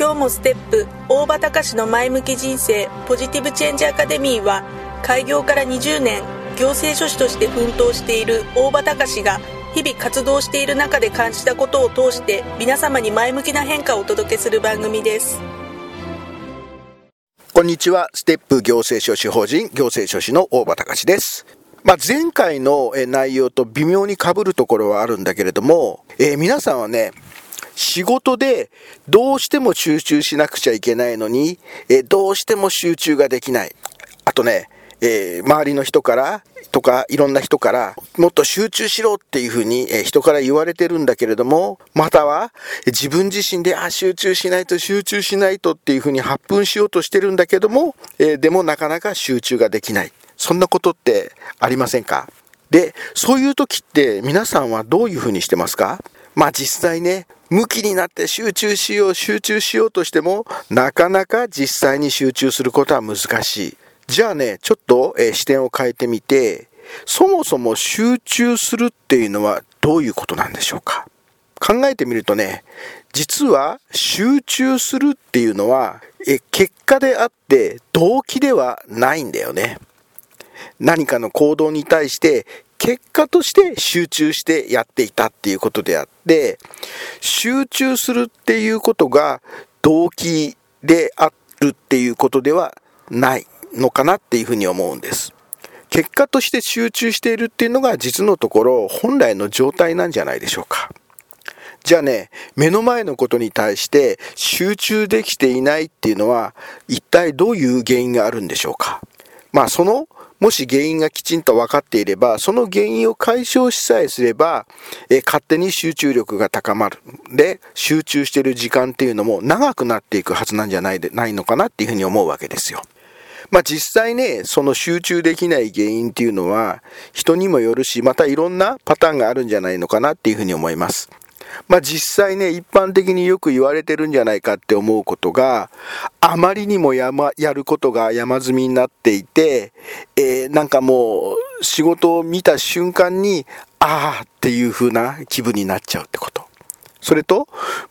今日もステップ。大場隆の前向き人生。ポジティブチェンジアカデミーは開業から20年行政書士として奮闘している大場隆が日々活動している中で感じたことを通して皆様に前向きな変化をお届けする番組です。こんにちは。ステップ行政書士法人行政書士の大場隆です。まあ、前回の内容と微妙に被るところはあるんだけれども、えー、皆さんはね、仕事でどうしても集中しなくちゃいけないのに、えどうしても集中ができない。あとね、えー、周りの人からとかいろんな人からもっと集中しろっていうふうに、えー、人から言われてるんだけれどもまたは自分自身であ集中しないと集中しないとっていうふうに発奮しようとしてるんだけども、えー、でもなかなか集中ができない。そんなことってありませんか？でそういう時って皆さんはどういうふうにしてますか？まあ実際ね向きになって集中しよう集中しようとしてもなかなか実際に集中することは難しい。じゃあねちょっと、えー、視点を変えてみてそもそも集中するっていうのはどういうことなんでしょうか？考えてみるとね実は集中するっていうのはえ結果であって動機ではないんだよね。何かの行動に対して結果として集中してやっていたっていうことであって、集中するっていうことが動機であるっていうことではないのかなっていうふうに思うんです。結果として集中しているっていうのが実のところ本来の状態なんじゃないでしょうか。じゃあね、目の前のことに対して集中できていないっていうのは一体どういう原因があるんでしょうか。まあそのもし原因がきちんと分かっていれば、その原因を解消しさえすれば、え勝手に集中力が高まる。で、集中してる時間っていうのも長くなっていくはずなんじゃないでないのかなっていうふうに思うわけですよ。まあ実際ね、その集中できない原因っていうのは人にもよるし、またいろんなパターンがあるんじゃないのかなっていうふうに思います。まあ実際ね、一般的によく言われてるんじゃないかって思うことが、あまりにもや,、ま、やることが山積みになっていて、えー、なんかもう仕事を見た瞬間に、ああっていう風な気分になっちゃうってこと。それと、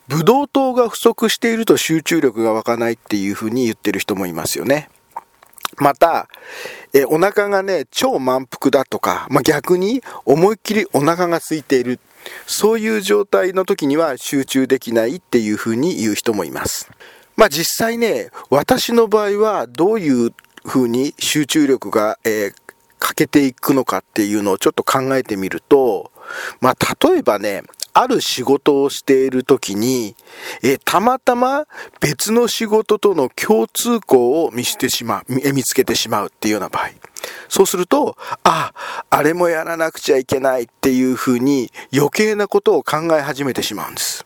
ブドウ糖が不足していると集中力が湧かないっていう風に言ってる人もいますよね。また、えお腹がね、超満腹だとか、まあ、逆に思いっきりお腹が空いているそういう状態の時には集中できないっていうふうに言う人もいます。まあ実際ね、私の場合はどういうふうに集中力が、えー、欠けていくのかっていうのをちょっと考えてみると、まあ例えばね、ある仕事をしている時に、えたまたま別の仕事との共通項を見してしまう、見つけてしまうっていうような場合。そうすると、あ、あれもやらなくちゃいけないっていうふうに余計なことを考え始めてしまうんです。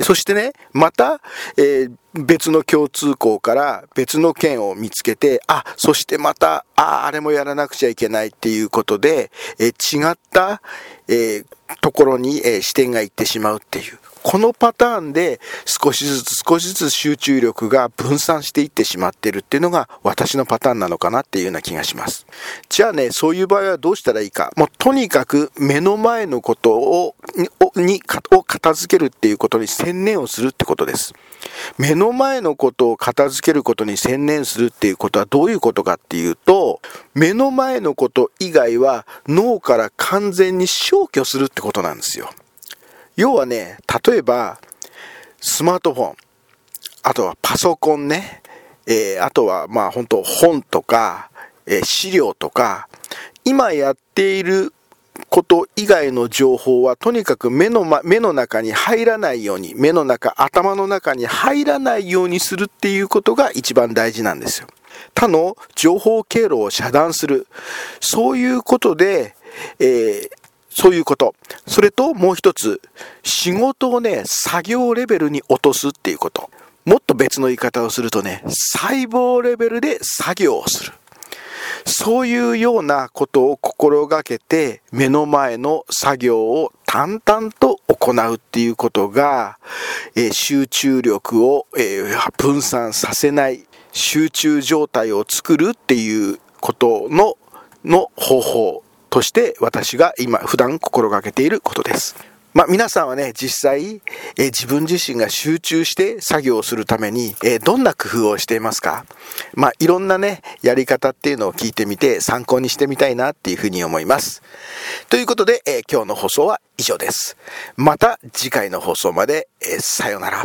そしてね、また、えー、別の共通項から別の件を見つけて、あ、そしてまた、あ、あれもやらなくちゃいけないっていうことで、えー、違った、えー、ところに、え視点がいってしまうっていう。このパターンで少しずつ少しずつ集中力が分散していってしまってるっていうのが私のパターンなのかなっていうような気がします。じゃあね、そういう場合はどうしたらいいか。もうとにかく目の前のことを、に、を片付けるっていうことに専念をするってことです。目の前のことを片付けることに専念するっていうことはどういうことかっていうと、目の前のこと以外は脳から完全に消去するってことなんですよ。要はね、例えば、スマートフォン、あとはパソコンね、えー、あとはまあ本当本とか、えー、資料とか、今やっていること以外の情報はとにかく目の,、ま、目の中に入らないように目の中頭の中に入らないようにするっていうことが一番大事なんですよ。他の情報経路を遮断する。そういうことで、えー、そういうこと。それともう一つ、仕事をね、作業レベルに落とすっていうこと。もっと別の言い方をするとね、細胞レベルで作業をする。そういうようなことを心がけて目の前の作業を淡々と行うっていうことが、えー、集中力を、えー、分散させない集中状態を作るっていうことのの方法として私が今普段心がけていることです。まあ、皆さんはね、実際、え、自分自身が集中して作業をするために、え、どんな工夫をしていますか？まあ、いろんなね、やり方っていうのを聞いてみて参考にしてみたいなっていうふうに思います。ということで、え、今日の放送は以上です。また次回の放送まで、えさようなら。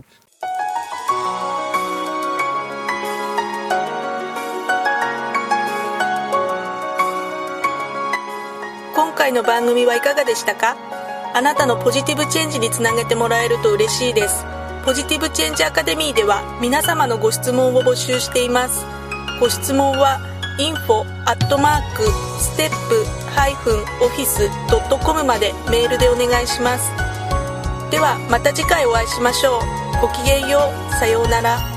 回の番組はいかがでしたか？あなたのポジティブチェンジにつなげてもらえると嬉しいです。ポジティブチェンジアカデミーでは皆様のご質問を募集しています。ご質問は info アットマークステップハイフンオフィスドットコムまでメールでお願いします。ではまた次回お会いしましょう。ごきげんよう。さようなら。